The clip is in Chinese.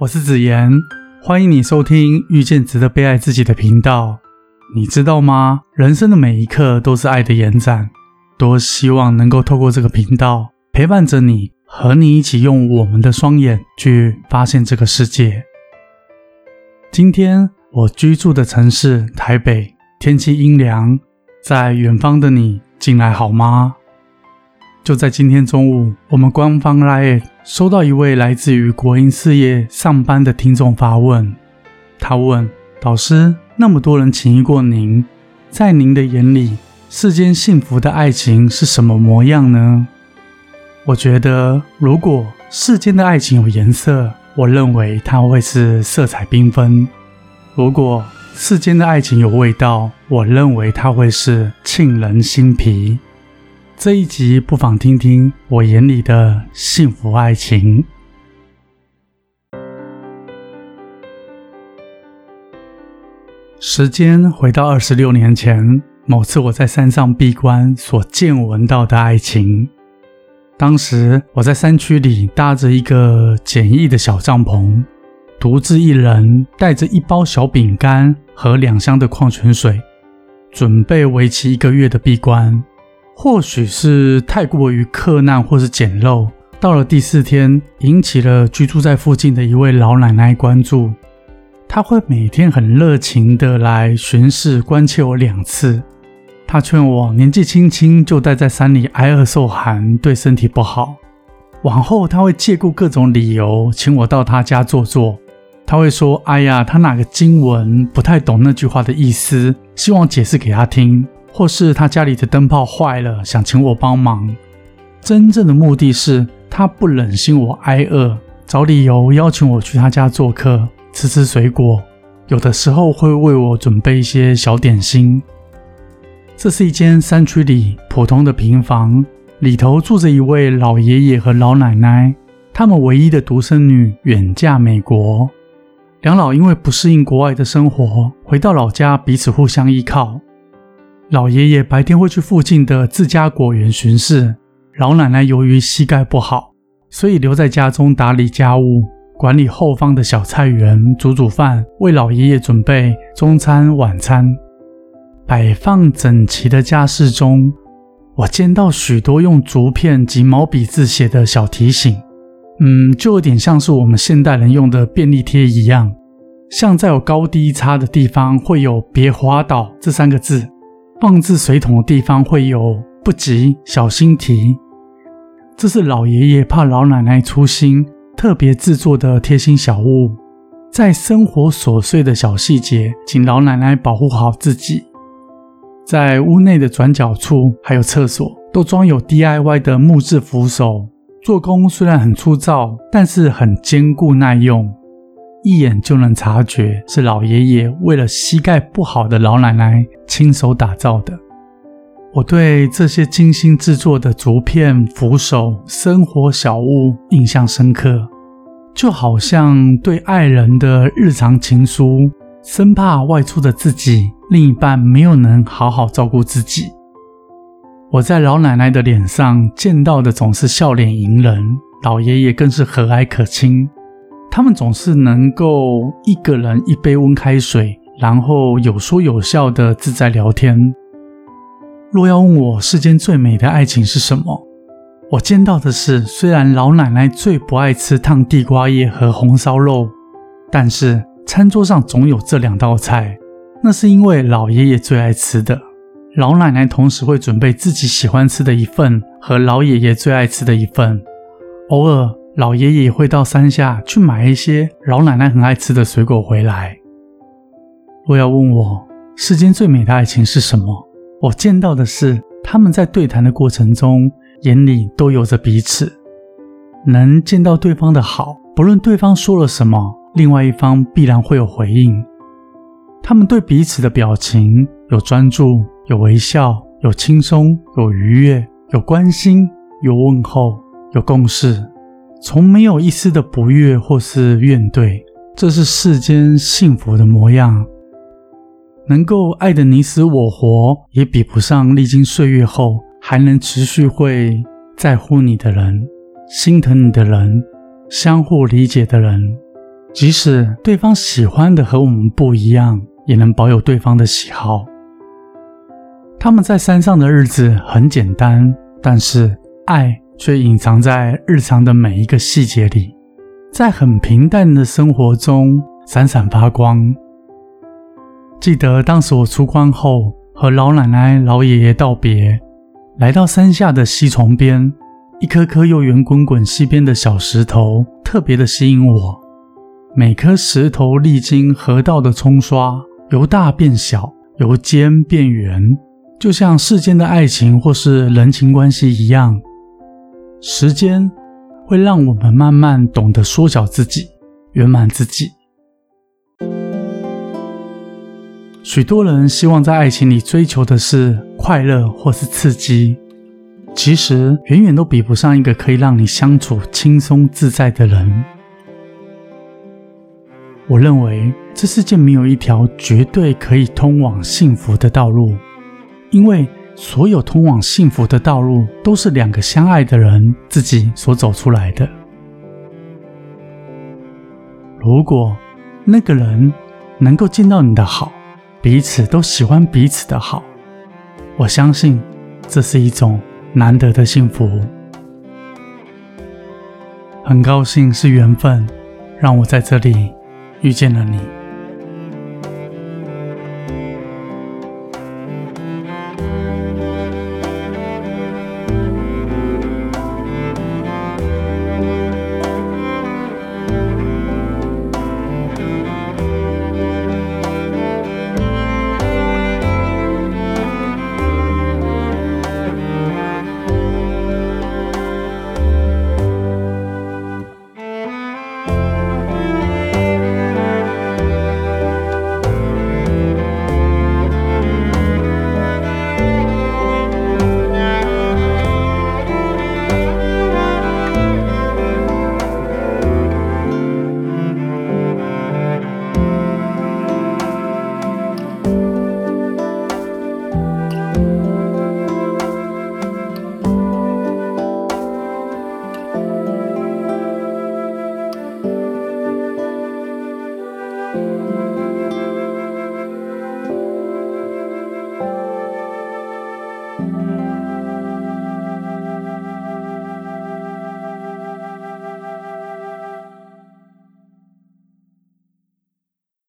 我是子言，欢迎你收听遇见值得被爱自己的频道。你知道吗？人生的每一刻都是爱的延展。多希望能够透过这个频道陪伴着你，和你一起用我们的双眼去发现这个世界。今天我居住的城市台北，天气阴凉，在远方的你进来好吗？就在今天中午，我们官方 Line 收到一位来自于国营事业上班的听众发问。他问导师：“那么多人情谊过您，在您的眼里，世间幸福的爱情是什么模样呢？”我觉得，如果世间的爱情有颜色，我认为它会是色彩缤纷；如果世间的爱情有味道，我认为它会是沁人心脾。这一集不妨听听我眼里的幸福爱情。时间回到二十六年前，某次我在山上闭关所见闻到的爱情。当时我在山区里搭着一个简易的小帐篷，独自一人带着一包小饼干和两箱的矿泉水，准备为期一个月的闭关。或许是太过于克难，或是简陋，到了第四天，引起了居住在附近的一位老奶奶关注。她会每天很热情的来巡视、关切我两次。她劝我年纪轻轻就待在山里挨饿受寒，对身体不好。往后，她会借故各种理由请我到她家坐坐。她会说：“哎呀，她哪个经文不太懂那句话的意思，希望解释给她听。”或是他家里的灯泡坏了，想请我帮忙。真正的目的是他不忍心我挨饿，找理由邀请我去他家做客，吃吃水果，有的时候会为我准备一些小点心。这是一间山区里普通的平房，里头住着一位老爷爷和老奶奶，他们唯一的独生女远嫁美国。两老因为不适应国外的生活，回到老家彼此互相依靠。老爷爷白天会去附近的自家果园巡视，老奶奶由于膝盖不好，所以留在家中打理家务，管理后方的小菜园，煮煮饭，为老爷爷准备中餐晚餐。摆放整齐的家室中，我见到许多用竹片及毛笔字写的小提醒，嗯，就有点像是我们现代人用的便利贴一样，像在有高低差的地方会有“别滑倒”这三个字。放置水桶的地方会有“不急，小心提”，这是老爷爷怕老奶奶粗心，特别制作的贴心小物。在生活琐碎的小细节，请老奶奶保护好自己。在屋内的转角处，还有厕所，都装有 DIY 的木质扶手，做工虽然很粗糙，但是很坚固耐用。一眼就能察觉是老爷爷为了膝盖不好的老奶奶亲手打造的。我对这些精心制作的竹片扶手、生活小物印象深刻，就好像对爱人的日常情书，生怕外出的自己另一半没有能好好照顾自己。我在老奶奶的脸上见到的总是笑脸迎人，老爷爷更是和蔼可亲。他们总是能够一个人一杯温开水，然后有说有笑的自在聊天。若要问我世间最美的爱情是什么，我见到的是，虽然老奶奶最不爱吃烫地瓜叶和红烧肉，但是餐桌上总有这两道菜，那是因为老爷爷最爱吃的。老奶奶同时会准备自己喜欢吃的一份和老爷爷最爱吃的一份，偶尔。老爷爷会到山下去买一些老奶奶很爱吃的水果回来。若要问我世间最美的爱情是什么，我见到的是他们在对谈的过程中，眼里都有着彼此，能见到对方的好，不论对方说了什么，另外一方必然会有回应。他们对彼此的表情有专注，有微笑，有轻松，有愉悦，有关心，有问候，有共识。从没有一丝的不悦或是怨怼，这是世间幸福的模样。能够爱得你死我活，也比不上历经岁月后还能持续会在乎你的人、心疼你的人、相互理解的人。即使对方喜欢的和我们不一样，也能保有对方的喜好。他们在山上的日子很简单，但是爱却隐藏在日常的每一个细节里，在很平淡的生活中闪闪发光。记得当时我出关后，和老奶奶、老爷爷道别，来到山下的溪床边，一颗颗又圆滚滚溪边的小石头特别的吸引我。每颗石头历经河道的冲刷，由大变小，由尖变圆。就像世间的爱情或是人情关系一样，时间会让我们慢慢懂得缩小自己，圆满自己。许多人希望在爱情里追求的是快乐或是刺激，其实远远都比不上一个可以让你相处轻松自在的人。我认为这世界没有一条绝对可以通往幸福的道路。因为所有通往幸福的道路，都是两个相爱的人自己所走出来的。如果那个人能够见到你的好，彼此都喜欢彼此的好，我相信这是一种难得的幸福。很高兴是缘分，让我在这里遇见了你。